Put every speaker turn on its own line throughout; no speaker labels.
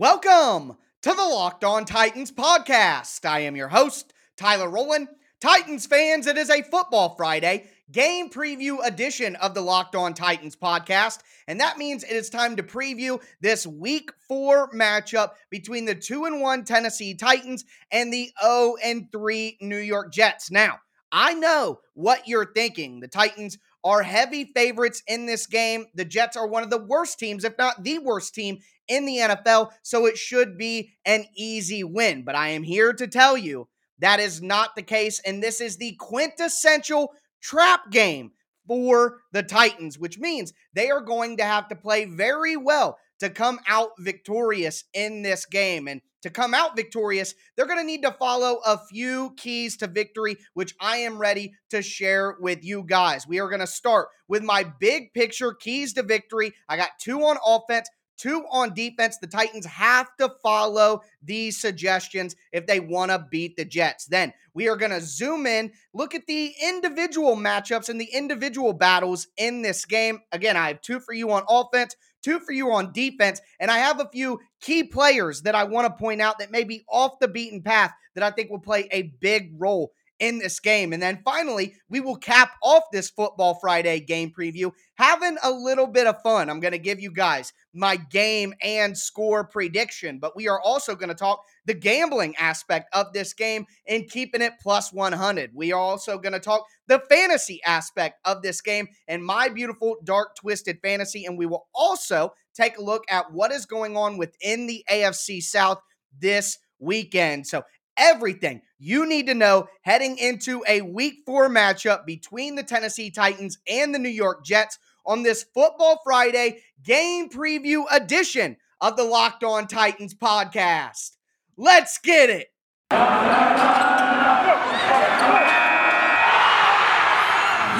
Welcome to the Locked On Titans podcast. I am your host, Tyler Rowland. Titans fans, it is a Football Friday game preview edition of the Locked On Titans podcast. And that means it is time to preview this week four matchup between the 2 and 1 Tennessee Titans and the 0 and 3 New York Jets. Now, I know what you're thinking. The Titans are heavy favorites in this game. The Jets are one of the worst teams, if not the worst team in the NFL, so it should be an easy win. But I am here to tell you that is not the case, and this is the quintessential trap game for the Titans, which means they are going to have to play very well to come out victorious in this game. And to come out victorious, they're going to need to follow a few keys to victory, which I am ready to share with you guys. We are going to start with my big picture keys to victory. I got two on offense, two on defense. The Titans have to follow these suggestions if they want to beat the Jets. Then we are going to zoom in, look at the individual matchups and the individual battles in this game. Again, I have two for you on offense, two for you on defense, and I have a few key players that I want to point out that may be off the beaten path that I think will play a big role in this game. And then finally, we will cap off this Football Friday game preview having a little bit of fun. I'm going to give you guys my game and score prediction, but we are also going to talk the gambling aspect of this game and keeping it plus 100. We are also going to talk the fantasy aspect of this game and my beautiful dark twisted fantasy. And we will also take a look at what is going on within the AFC South this weekend. So, everything you need to know heading into a week four matchup between the Tennessee Titans and the New York Jets on this Football Friday game preview edition of the Locked On Titans podcast. Let's get it. You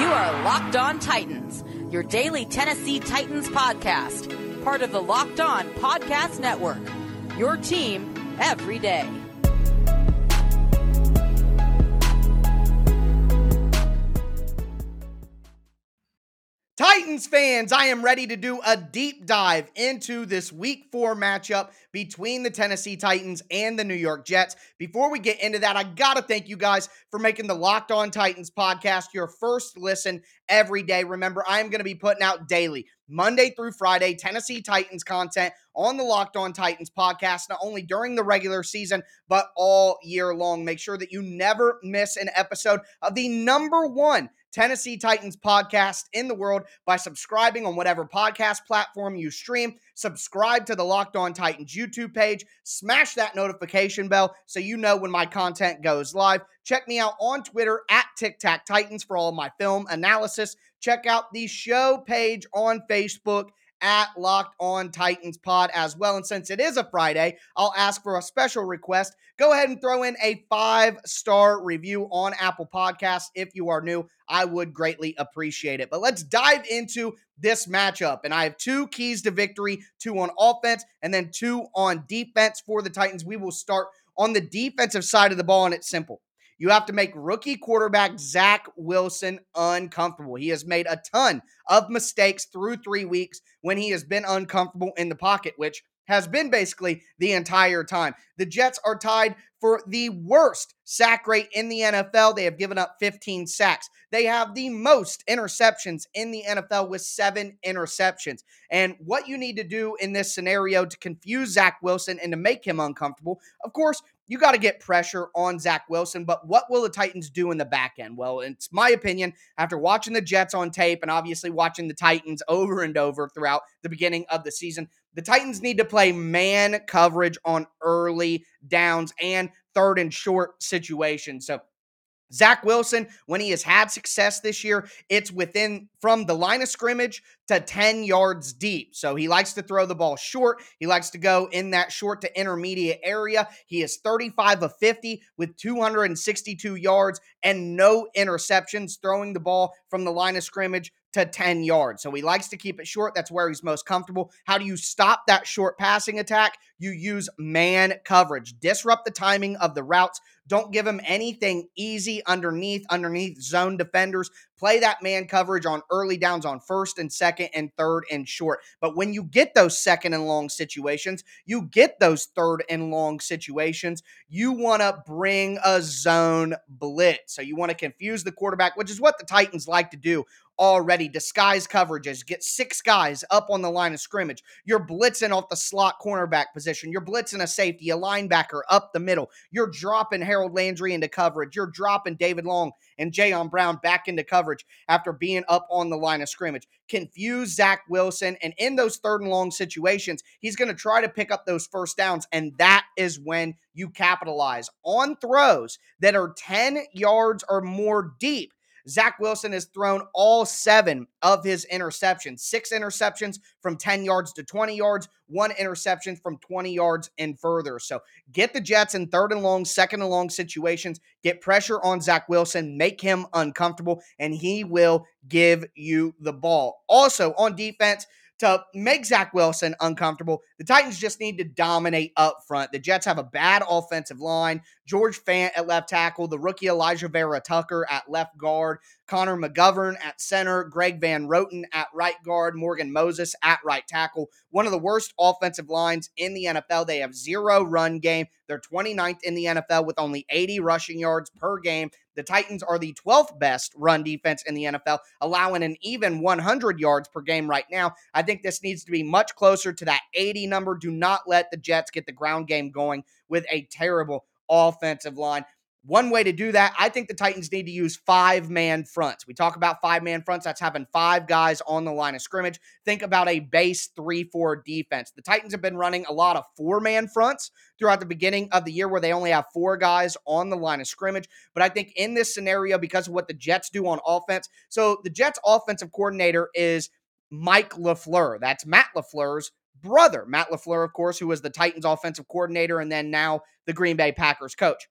are Locked On Titans, your daily Tennessee Titans podcast, part of the Locked On Podcast Network. Your team every day.
Titans fans, I am ready to do a deep dive into this week four matchup between the Tennessee Titans and the New York Jets. Before we get into that, I got to thank you guys for making the Locked On Titans podcast your first listen every day. Remember, I am going to be putting out daily, Monday through Friday, Tennessee Titans content on the Locked On Titans podcast, not only during the regular season, but all year long. Make sure that you never miss an episode of the number one Tennessee Titans podcast in the world by subscribing on whatever podcast platform you stream. Subscribe to the Locked On Titans YouTube page. Smash that notification bell so you know when my content goes live. Check me out on Twitter at Tic Tac Titans for all my film analysis. Check out the show page on Facebook at Locked On Titans Pod as well. And since it is a Friday, I'll ask for a special request. Go ahead and throw in a five star review on Apple Podcasts if you are new. I would greatly appreciate it. But let's dive into this matchup. And I have two keys to victory two on offense and then two on defense for the Titans. We will start on the defensive side of the ball, and it's simple. You have to make rookie quarterback Zach Wilson uncomfortable. He has made a ton of mistakes through three weeks when he has been uncomfortable in the pocket, which has been basically the entire time. The Jets are tied for the worst sack rate in the NFL. They have given up 15 sacks. They have the most interceptions in the NFL with seven interceptions. And what you need to do in this scenario to confuse Zach Wilson and to make him uncomfortable, of course, you got to get pressure on Zach Wilson. But what will the Titans do in the back end? Well, it's my opinion after watching the Jets on tape and obviously watching the Titans over and over throughout the beginning of the season, the Titans need to play man coverage on early downs and third and short situations. So Zach Wilson, when he has had success this year, it's within from the line of scrimmage to 10 yards deep. So he likes to throw the ball short. He likes to go in that short to intermediate area. He is 35 of 50 with 262 yards and no interceptions, throwing the ball from the line of scrimmage to 10 yards. So he likes to keep it short. That's where he's most comfortable. How do you stop that short passing attack? You use man coverage. Disrupt the timing of the routes. Don't give him anything easy underneath, underneath zone defenders. Play that man coverage on early downs on first and second and third and short. But when you get those second and long situations, you get those third and long situations, you want to bring a zone blitz. So you want to confuse the quarterback, which is what the Titans like to do already. Disguise coverages, get six guys up on the line of scrimmage. You're blitzing off the slot cornerback position. You're blitzing a safety, a linebacker up the middle. You're dropping Harold Landry into coverage. You're dropping David Long and Jayon Brown back into coverage after being up on the line of scrimmage. Confuse Zach Wilson. And in those third and long situations, he's going to try to pick up those first downs. And that is when you capitalize on throws that are 10 yards or more deep Zach Wilson has thrown all seven of his interceptions six interceptions from 10 yards to 20 yards, one interception from 20 yards and further. So get the Jets in third and long, second and long situations, get pressure on Zach Wilson, make him uncomfortable, and he will give you the ball. Also on defense, to make Zach Wilson uncomfortable. The Titans just need to dominate up front. The Jets have a bad offensive line. George Fant at left tackle, the rookie Alijah Vera-Tucker at left guard, Connor McGovern at center, Greg Van Roten at right guard, Morgan Moses at right tackle. One of the worst offensive lines in the NFL. They have zero run game. They're 29th in the NFL with only 80 rushing yards per game. The Titans are the 12th best run defense in the NFL, allowing an even 100 yards per game right now. I think this needs to be much closer to that 80 number. Do not let the Jets get the ground game going with a terrible offensive line. One way to do that, I think the Titans need to use five man fronts. We talk about five man fronts, that's having five guys on the line of scrimmage. Think about a base 3 4 defense. The Titans have been running a lot of four man fronts throughout the beginning of the year where they only have four guys on the line of scrimmage. But I think in this scenario, because of what the Jets do on offense, so the Jets offensive coordinator is Mike LaFleur. That's Matt LaFleur's brother. Matt LaFleur, of course, who was the Titans offensive coordinator and then now the Green Bay Packers coach.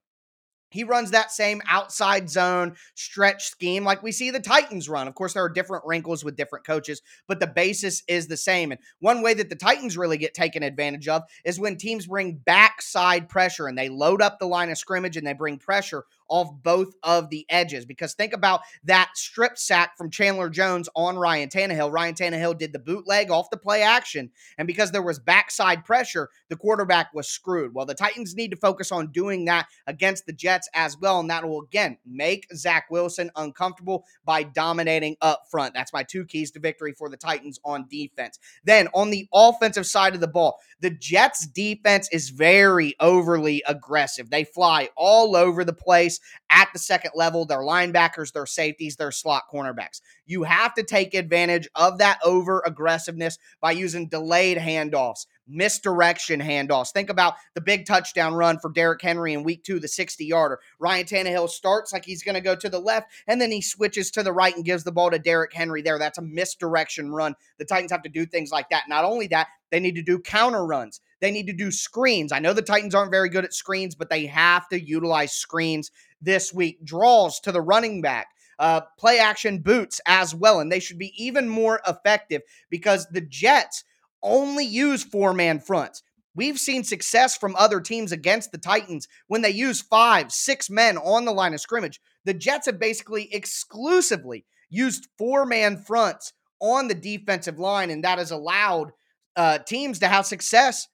He runs that same outside zone stretch scheme like we see the Titans run. Of course, there are different wrinkles with different coaches, but the basis is the same. And one way that the Titans really get taken advantage of is when teams bring backside pressure and they load up the line of scrimmage and they bring pressure off both of the edges. Because think about that strip sack from Chandler Jones on Ryan Tannehill. Ryan Tannehill did the bootleg off the play action. And because there was backside pressure, the quarterback was screwed. Well, the Titans need to focus on doing that against the Jets as well. And that will, again, make Zach Wilson uncomfortable by dominating up front. That's my two keys to victory for the Titans on defense. Then on the offensive side of the ball, the Jets defense is very overly aggressive. They fly all over the place at the second level. Their linebackers, their safeties, their slot cornerbacks. You have to take advantage of that over aggressiveness by using delayed handoffs, misdirection handoffs. Think about the big touchdown run for Derrick Henry in week two, the 60 yarder. Ryan Tannehill starts like he's going to go to the left, and then he switches to the right and gives the ball to Derrick Henry there. That's a misdirection run. The Titans have to do things like that. Not only that, they need to do counter runs. They need to do screens. I know the Titans aren't very good at screens, but they have to utilize screens this week. Draws to the running back. Uh, play action boots as well. And they should be even more effective because the Jets only use four man fronts. We've seen success from other teams against the Titans when they use five, six men on the line of scrimmage. The Jets have basically exclusively used four man fronts on the defensive line, and that has allowed uh, teams to have success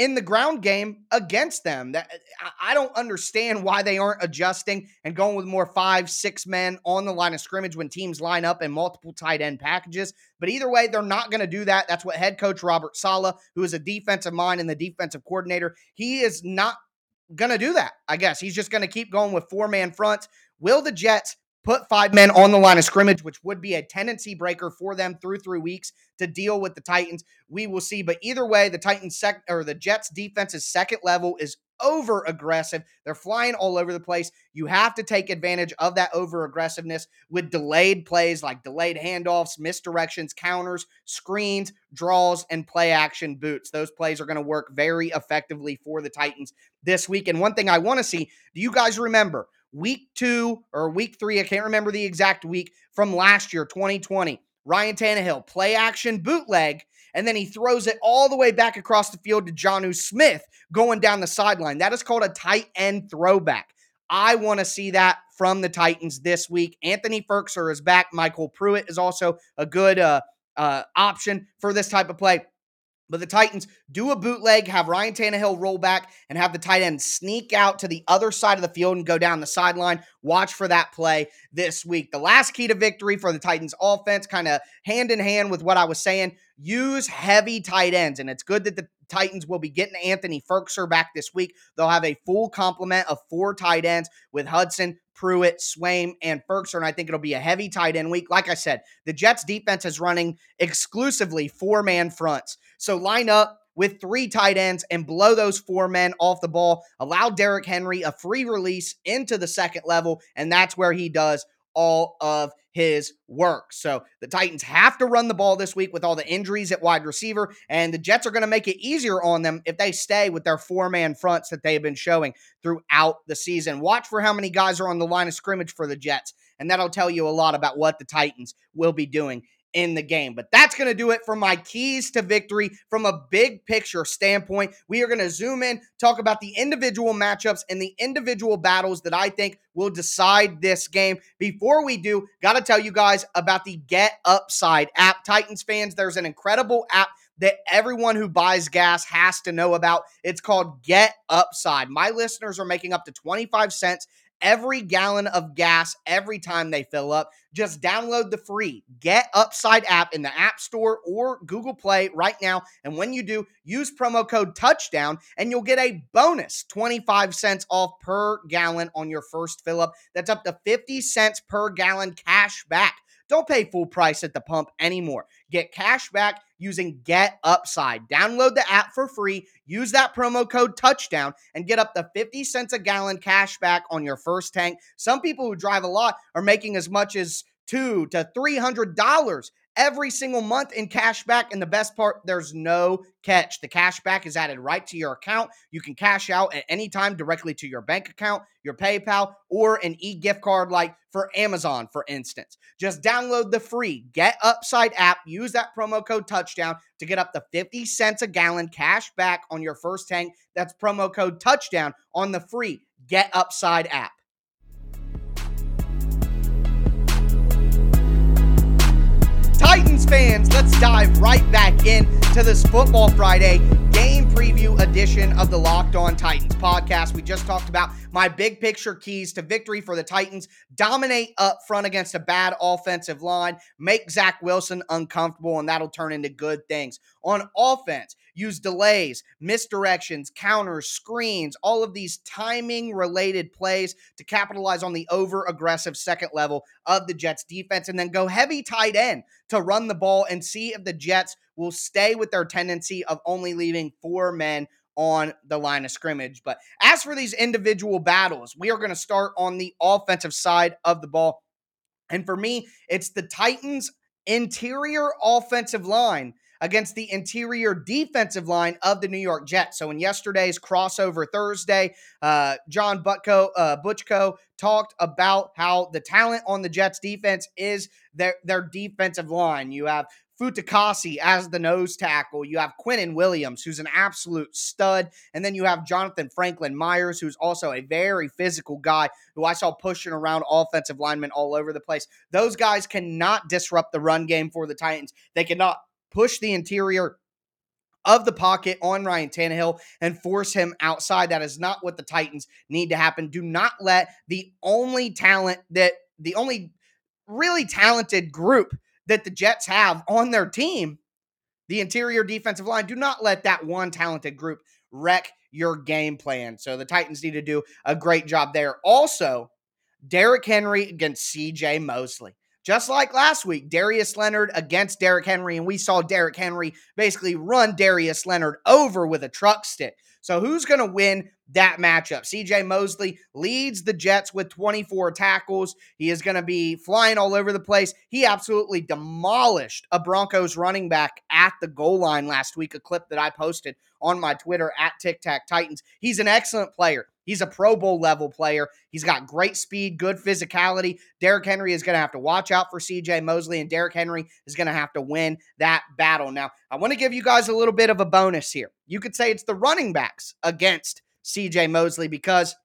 in the ground game against them. That uh, I don't understand why they aren't adjusting and going with more five, six men on the line of scrimmage when teams line up in multiple tight end packages. But either way, they're not going to do that. That's what head coach Robert Saleh, who is a defensive mind and the defensive coordinator, he is not going to do that. I guess he's just going to keep going with four man fronts. Will the Jets put five men on the line of scrimmage, which would be a tendency breaker for them through three weeks to deal with the Titans. We will see. But either way, the Titans sec or the Jets defense's second level is over aggressive. They're flying all over the place. You have to take advantage of that over aggressiveness with delayed plays like delayed handoffs, misdirections, counters, screens, draws, and play action boots. Those plays are going to work very effectively for the Titans this week. And one thing I want to see do you guys remember week two or week three? I can't remember the exact week from last year, 2020. Ryan Tannehill, play action bootleg, and then he throws it all the way back across the field to Jonnu Smith going down the sideline. That is called a tight end throwback. I want to see that from the Titans this week. Anthony Firkser is back. MyCole Pruitt is also a good uh, uh, option for this type of play. But the Titans do a bootleg, have Ryan Tannehill roll back, and have the tight end sneak out to the other side of the field and go down the sideline. Watch for that play this week. The last key to victory for the Titans offense, kind of hand in hand with what I was saying, use heavy tight ends. And it's good that the Titans will be getting Anthony Firkser back this week. They'll have a full complement of four tight ends with Hudson, Pruitt, Swaim, and Firkser. And I think it'll be a heavy tight end week. Like I said, the Jets defense is running exclusively four man fronts. So line up with three tight ends and blow those four men off the ball. Allow Derrick Henry a free release into the second level. And that's where he does all of his work. So the Titans have to run the ball this week with all the injuries at wide receiver, and the Jets are going to make it easier on them if they stay with their four man fronts that they have been showing throughout the season. Watch for how many guys are on the line of scrimmage for the Jets, and that'll tell you a lot about what the Titans will be doing in the game. But that's going to do it for my keys to victory from a big picture standpoint. We are going to zoom in, talk about the individual matchups and the individual battles that I think will decide this game. Before we do, got to tell you guys about the Get Upside app. Titans fans, there's an incredible app that everyone who buys gas has to know about. It's called Get Upside. My listeners are making up to 25 cents every gallon of gas every time they fill up. Just download the free Get Upside app in the App Store or Google Play right now. And when you do, use promo code touchdown and you'll get a bonus 25 cents off per gallon on your first fill up. That's up to 50 cents per gallon cash back. Don't pay full price at the pump anymore. Get cash back using Get Upside. Download the app for free, use that promo code touchdown, and get up to 50 cents a gallon cash back on your first tank. Some people who drive a lot are making as much as two to three hundred dollars every single month in cash back. And the best part, there's no catch. The cash back is added right to your account. You can cash out at any time directly to your bank account, your PayPal, or an e gift card like for Amazon, for instance. Just download the free Get Upside app. Use that promo code touchdown to get up to 50 cents a gallon cash back on your first tank. That's promo code touchdown on the free Get Upside app. Fans, let's dive right back in to this Football Friday game preview edition of the Locked On Titans podcast. We just talked about my big picture keys to victory for the Titans. Dominate up front against a bad offensive line, make Zach Wilson uncomfortable, and that'll turn into good things. On offense, use delays, misdirections, counters, screens, all of these timing related plays to capitalize on the over aggressive second level of the Jets defense, and then go heavy tight end to run the ball and see if the Jets will stay with their tendency of only leaving four men on the line of scrimmage. But as for these individual battles, we are going to start on the offensive side of the ball. And for me, it's the Titans' interior offensive line against the interior defensive line of the New York Jets. So in yesterday's crossover Thursday, uh, John Butko, uh, Butchko talked about how the talent on the Jets defense is their their defensive line. You have Fatukasi as the nose tackle. You have Quinnen Williams, who's an absolute stud. And then you have Jonathan Franklin Myers, who's also a very physical guy who I saw pushing around offensive linemen all over the place. Those guys cannot disrupt the run game for the Titans. They cannot push the interior of the pocket on Ryan Tannehill and force him outside. That is not what the Titans need to happen. Do not let the only talent that the only really talented group that the Jets have on their team, the interior defensive line, do not let that one talented group wreck your game plan. So the Titans need to do a great job there. Also, Derrick Henry against CJ Mosley. Just like last week, Darius Leonard against Derrick Henry, and we saw Derrick Henry basically run Darius Leonard over with a truck stick. So who's going to win that matchup? CJ Mosley leads the Jets with 24 tackles. He is going to be flying all over the place. He absolutely demolished a Broncos running back at the goal line last week, a clip that I posted on my Twitter at Tic Tac Titans. He's an excellent player. He's a Pro Bowl level player. He's got great speed, good physicality. Derrick Henry is going to have to watch out for CJ Mosley, and Derrick Henry is going to have to win that battle. Now, I want to give you guys a little bit of a bonus here. You could say it's the running backs against CJ Mosley because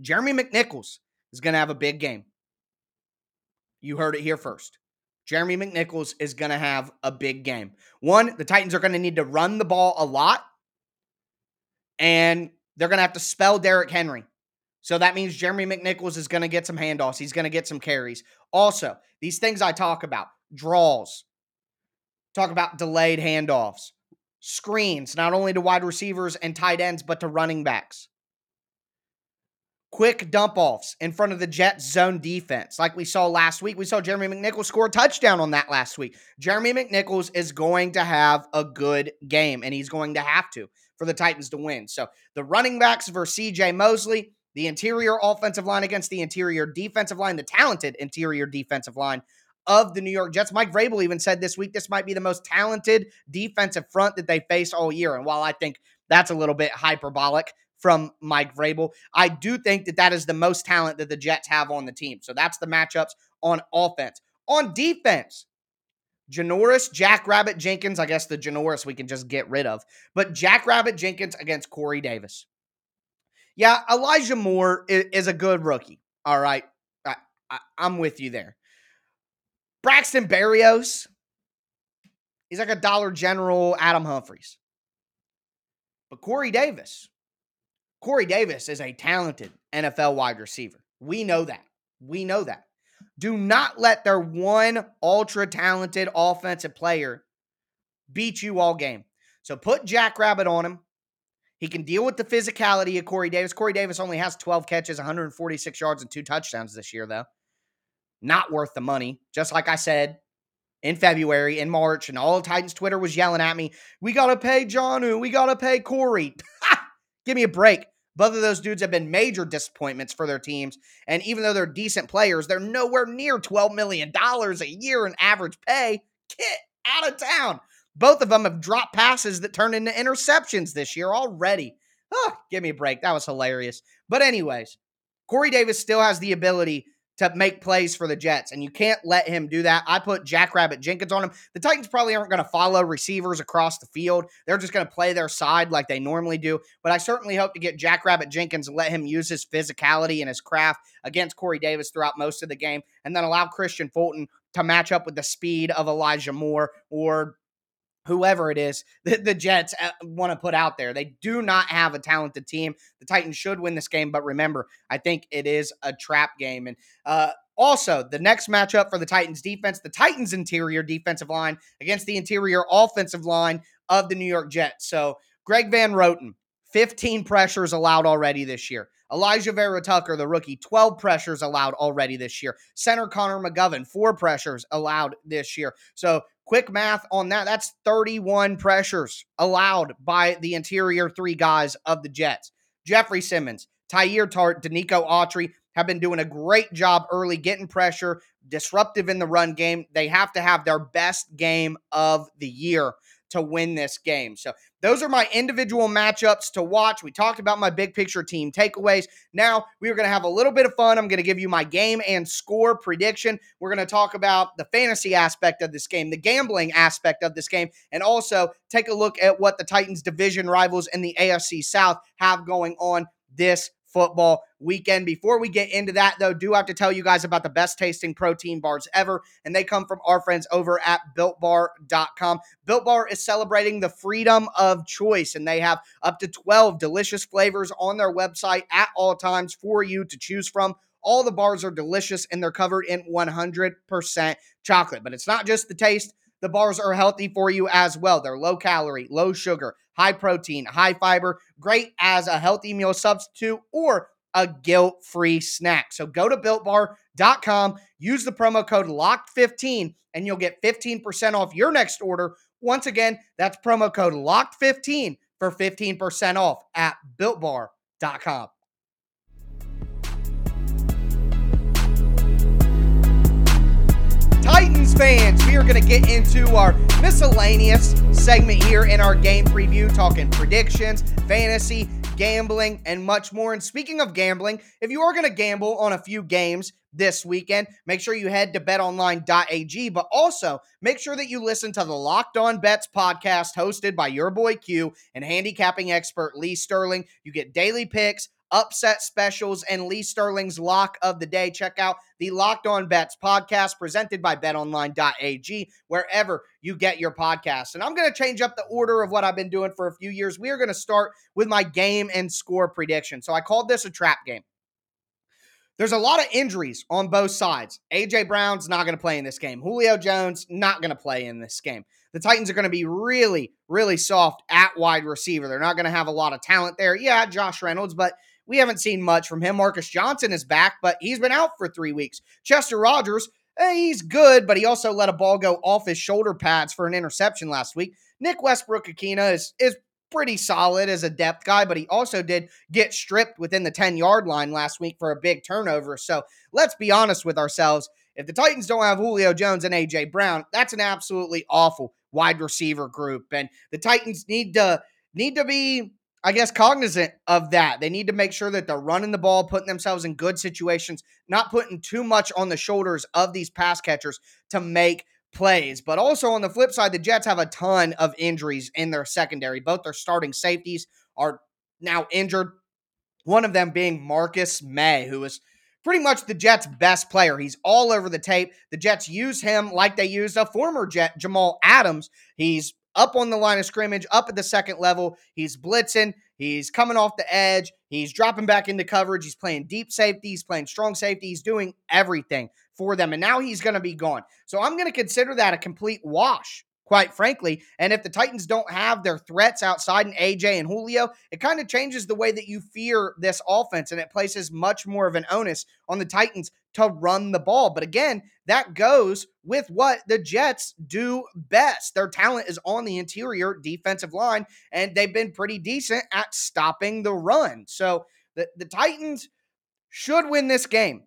Jeremy McNichols is going to have a big game. You heard it here first. Jeremy McNichols is going to have a big game. One, the Titans are going to need to run the ball a lot, and they're going to have to spell Derrick Henry. So that means Jeremy McNichols is going to get some handoffs. He's going to get some carries. Also, these things I talk about draws, talk about delayed handoffs, screens, not only to wide receivers and tight ends, but to running backs quick dump offs in front of the Jets zone defense. Like we saw last week, we saw Jeremy McNichols score a touchdown on that last week. Jeremy McNichols is going to have a good game, and he's going to have to for the Titans to win. So the running backs versus CJ Mosley, the interior offensive line against the interior defensive line, the talented interior defensive line of the New York Jets. Mike Vrabel even said this week this might be the most talented defensive front that they face all year. And while I think that's a little bit hyperbolic, from Mike Vrabel. I do think that that is the most talent that the Jets have on the team. So that's the matchups on offense. On defense, Janoris, Jackrabbit Jenkins. I guess the Janoris we can just get rid of. But Jackrabbit Jenkins against Corey Davis. Yeah, Elijah Moore is, a good rookie. All right. I, I, I'm with you there. Braxton Berrios. He's like a Dollar General Adam Humphries. But Corey Davis, Corey Davis is a talented NFL wide receiver. We know that. We know that. Do not let their one ultra talented offensive player beat you all game. So put Jackrabbit on him. He can deal with the physicality of Corey Davis. Corey Davis only has 12 catches, 146 yards, and two touchdowns this year, though. Not worth the money. Just like I said in February, in March, and all of Titans Twitter was yelling at me, we got to pay Jonnu. We got to pay Corey. Give me a break. Both of those dudes have been major disappointments for their teams. And even though they're decent players, they're nowhere near $12 million a year in average pay. Get out of town. Both of them have dropped passes that turned into interceptions this year already. Oh, give me a break. That was hilarious. But, anyways, Corey Davis still has the ability to make plays for the Jets, and you can't let him do that. I put Jackrabbit Jenkins on him. The Titans probably aren't going to follow receivers across the field. They're just going to play their side like they normally do. But I certainly hope to get Jackrabbit Jenkins and let him use his physicality and his craft against Corey Davis throughout most of the game, and then allow Kristian Fulton to match up with the speed of Elijah Moore or whoever it is that the Jets uh, want to put out there. They do not have a talented team. The Titans should win this game, but remember, I think it is a trap game. And uh, also, the next matchup for the Titans defense, the Titans interior defensive line against the interior offensive line of the New York Jets. So, Greg Van Roten, 15 pressures allowed already this year. Alijah Vera-Tucker, the rookie, 12 pressures allowed already this year. Center Connor McGovern, four pressures allowed this year. So Quick math on that. That's 31 pressures allowed by the interior three guys of the Jets. Jeffery Simmons, Teair Tart, Denico Autry have been doing a great job early getting pressure, disruptive in the run game. They have to have their best game of the year to win this game. So those are my individual matchups to watch. We talked about my big picture team takeaways. Now we are going to have a little bit of fun. I'm going to give you my game and score prediction. We're going to talk about the fantasy aspect of this game, the gambling aspect of this game, and also take a look at what the Titans division rivals in the AFC South have going on this football weekend. Before we get into that, though, do have to tell you guys about the best tasting protein bars ever, and they come from our friends over at builtbar.com. Built Bar is celebrating the freedom of choice, and they have up to 12 delicious flavors on their website at all times for you to choose from. All the bars are delicious and they're covered in 100% chocolate, but it's not just the taste. The bars are healthy for you as well. They're low calorie, low sugar, high protein, high fiber, great as a healthy meal substitute or a guilt free snack. So go to builtbar.com, use the promo code LOCKED15, and you'll get 15% off your next order. Once again, that's promo code LOCKED15 for 15% off at builtbar.com. Titans fans, we are going to get into our miscellaneous segment here in our game preview, talking predictions, fantasy, gambling, and much more. And speaking of gambling, if you are going to gamble on a few games this weekend, make sure you head to betonline.ag, but also make sure that you listen to the Locked On Bets podcast hosted by your boy Q and handicapping expert Lee Sterling. You get daily picks upset specials, and Lee Sterling's lock of the day. Check out the Locked On Bets podcast presented by betonline.ag, wherever you get your podcasts. And I'm going to change up the order of what I've been doing for a few years. We are going to start with my game and score prediction. So I called this a trap game. There's a lot of injuries on both sides. AJ Brown's not going to play in this game. Julio Jones not going to play in this game. The Titans are going to be really, really soft at wide receiver. They're not going to have a lot of talent there. Yeah, Josh Reynolds, but we haven't seen much from him. Marcus Johnson is back, but he's been out for three weeks. Chester Rogers, eh, he's good, but he also let a ball go off his shoulder pads for an interception last week. Nick Westbrook-Ikhine is is pretty solid as a depth guy, but he also did get stripped within the 10 yard line last week for a big turnover. So let's be honest with ourselves. If the Titans don't have Julio Jones and AJ Brown, that's an absolutely awful wide receiver group. And the Titans need to need to be I guess, cognizant of that. They need to make sure that they're running the ball, putting themselves in good situations, not putting too much on the shoulders of these pass catchers to make plays. But also on the flip side, the Jets have a ton of injuries in their secondary. Both their starting safeties are now injured. One of them being Marcus Maye, who is pretty much the Jets' best player. He's all over the tape. The Jets use him like they used a former Jet, Jamal Adams. He's up on the line of scrimmage, up at the second level. He's blitzing. He's coming off the edge. He's dropping back into coverage. He's playing deep safety. He's playing strong safety. He's doing everything for them. And now he's going to be gone. So I'm going to consider that a complete wash quite frankly. And if the Titans don't have their threats outside in AJ and Julio, it kind of changes the way that you fear this offense and it places much more of an onus on the Titans to run the ball. But again, that goes with what the Jets do best. Their talent is on the interior defensive line, and they've been pretty decent at stopping the run. So the, the Titans should win this game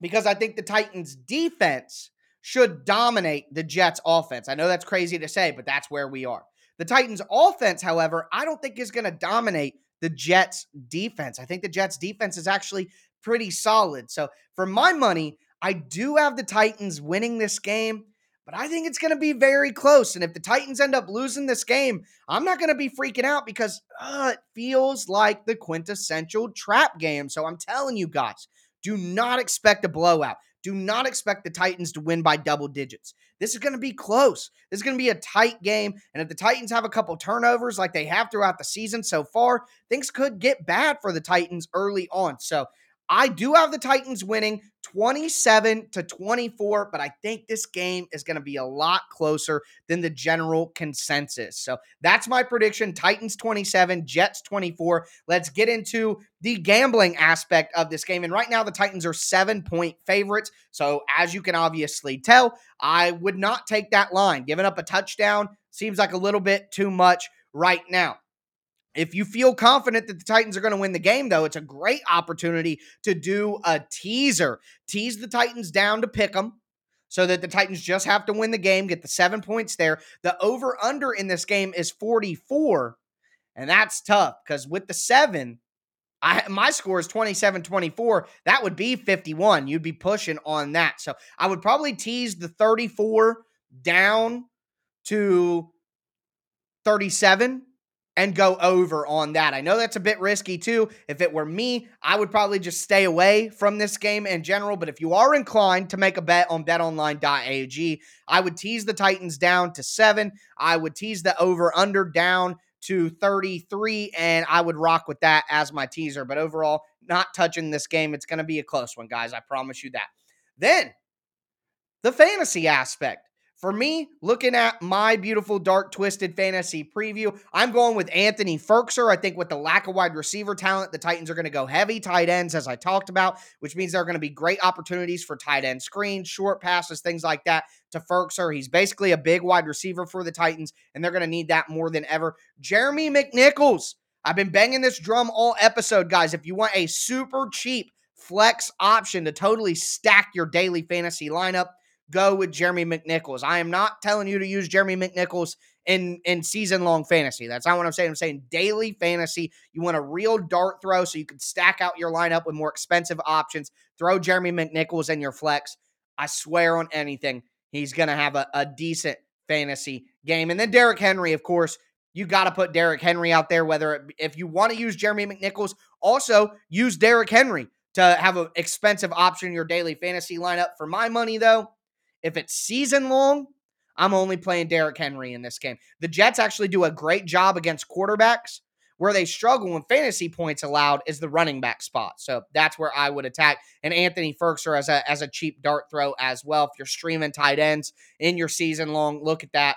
because I think the Titans' defense should dominate the Jets offense. I know that's crazy to say, but that's where we are. The Titans offense, however, I don't think is going to dominate the Jets defense. I think the Jets defense is actually pretty solid. So for my money, I do have the Titans winning this game, but I think it's going to be very close. And if the Titans end up losing this game, I'm not going to be freaking out because uh, it feels like the quintessential trap game. So I'm telling you guys, do not expect a blowout. Do not expect the Titans to win by double digits. This is going to be close. This is going to be a tight game. And if the Titans have a couple turnovers like they have throughout the season so far, things could get bad for the Titans early on. So I do have the Titans winning 27 to 24, but I think this game is going to be a lot closer than the general consensus. So that's my prediction Titans 27, Jets 24. Let's get into the gambling aspect of this game. And right now, the Titans are seven point favorites. So as you can obviously tell, I would not take that line. Giving up a touchdown seems like a little bit too much right now. If you feel confident that the Titans are going to win the game, though, it's a great opportunity to do a teaser. Tease the Titans down to pick them so that the Titans just have to win the game, get the seven points there. The over under in this game is 44, and that's tough because with the seven, I my score is 27 24. That would be 51. You'd be pushing on that. So I would probably tease the 34 down to 37 and go over on that. I know that's a bit risky too. If it were me, I would probably just stay away from this game in general. But if you are inclined to make a bet on betonline.ag, I would tease the Titans down to seven. I would tease the over under down to 33, and I would rock with that as my teaser. But overall, not touching this game. It's going to be a close one, guys. I promise you that. Then the fantasy aspect. For me, looking at my beautiful dark twisted fantasy preview, I'm going with Anthony Firkser. I think with the lack of wide receiver talent, the Titans are going to go heavy tight ends, as I talked about, which means there are going to be great opportunities for tight end screens, short passes, things like that to Firkser. He's basically a big wide receiver for the Titans, and they're going to need that more than ever. Jeremy McNichols. I've been banging this drum all episode, guys. If you want a super cheap flex option to totally stack your daily fantasy lineup, go with Jeremy McNichols. I am not telling you to use Jeremy McNichols in in season long fantasy. That's not what I'm saying. I'm saying daily fantasy. You want a real dart throw so you can stack out your lineup with more expensive options. Throw Jeremy McNichols in your flex. I swear on anything, he's gonna have a, a decent fantasy game. And then Derrick Henry, of course, you got to put Derrick Henry out there. Whether it, if you want to use Jeremy McNichols, also use Derrick Henry to have an expensive option in your daily fantasy lineup. For my money, though, if it's season long, I'm only playing Derrick Henry in this game. The Jets actually do a great job against quarterbacks. Where they struggle when fantasy points allowed is the running back spot. So that's where I would attack. And Anthony Firkser as a as a cheap dart throw as well. If you're streaming tight ends in your season long, look at that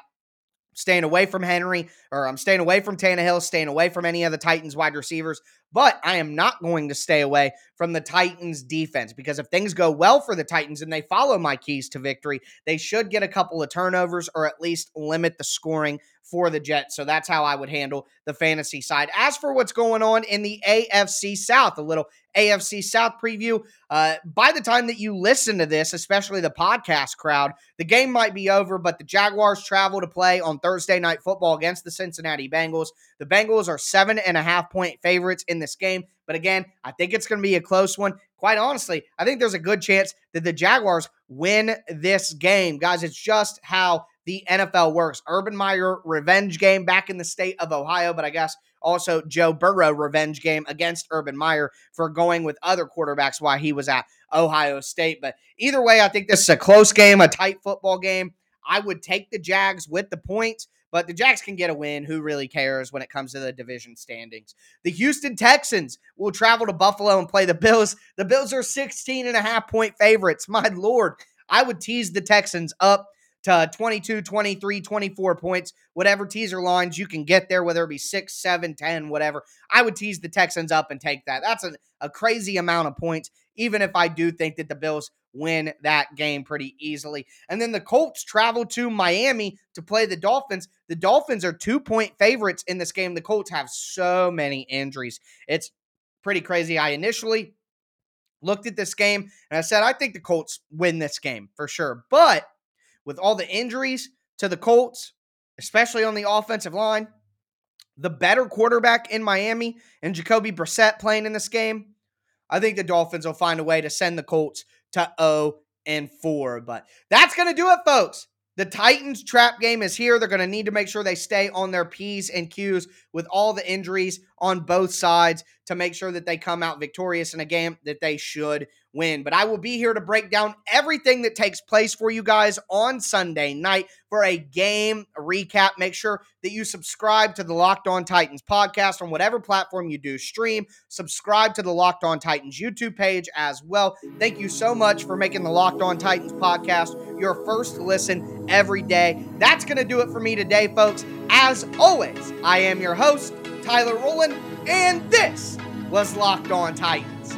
staying away from Henry, or I'm staying away from Tannehill, staying away from any of the Titans wide receivers. But I am not going to stay away from the Titans defense because if things go well for the Titans and they follow my keys to victory, they should get a couple of turnovers or at least limit the scoring for the Jets. So that's how I would handle the fantasy side. As for what's going on in the AFC South, a little AFC South preview. Uh, by the time that you listen to this, especially the podcast crowd, the game might be over, but the Jaguars travel to play on Thursday night football against the Cincinnati Bengals. The Bengals are seven and a half point favorites in this game. But again, I think it's going to be a close one. Quite honestly, I think there's a good chance that the Jaguars win this game. Guys, it's just how the NFL works. Urban Meyer revenge game back in the state of Ohio, but I guess also Joe Burrow revenge game against Urban Meyer for going with other quarterbacks while he was at Ohio State. But either way, I think this is a close game, a tight football game. I would take the Jags with the points. But the Jags can get a win. Who really cares when it comes to the division standings? The Houston Texans will travel to Buffalo and play the Bills. The Bills are 16 and a half point favorites. My Lord, I would tease the Texans up to 22, 23, 24 points, whatever teaser lines you can get there, whether it be 6, 7, 10, whatever. I would tease the Texans up and take that. That's a, a crazy amount of points, even if I do think that the Bills win that game pretty easily. And then the Colts travel to Miami to play the Dolphins. The Dolphins are two point favorites in this game. The Colts have so many injuries. It's pretty crazy. I initially looked at this game and I said, I think the Colts win this game for sure. But with all the injuries to the Colts, especially on the offensive line, the better quarterback in Miami and Jacoby Brissett playing in this game, I think the Dolphins will find a way to send the Colts to 0 and 4. But that's going to do it, folks. The Titans trap game is here. They're going to need to make sure they stay on their P's and Q's with all the injuries on both sides to make sure that they come out victorious in a game that they should win. But I will be here to break down everything that takes place for you guys on Sunday night for a game recap. Make sure that you subscribe to the Locked On Titans podcast on whatever platform you do stream. Subscribe to the Locked On Titans YouTube page as well. Thank you so much for making the Locked On Titans podcast your first listen every day. That's going to do it for me today, folks. As always, I am your host, Tyler Rowland, and this was Locked On Titans.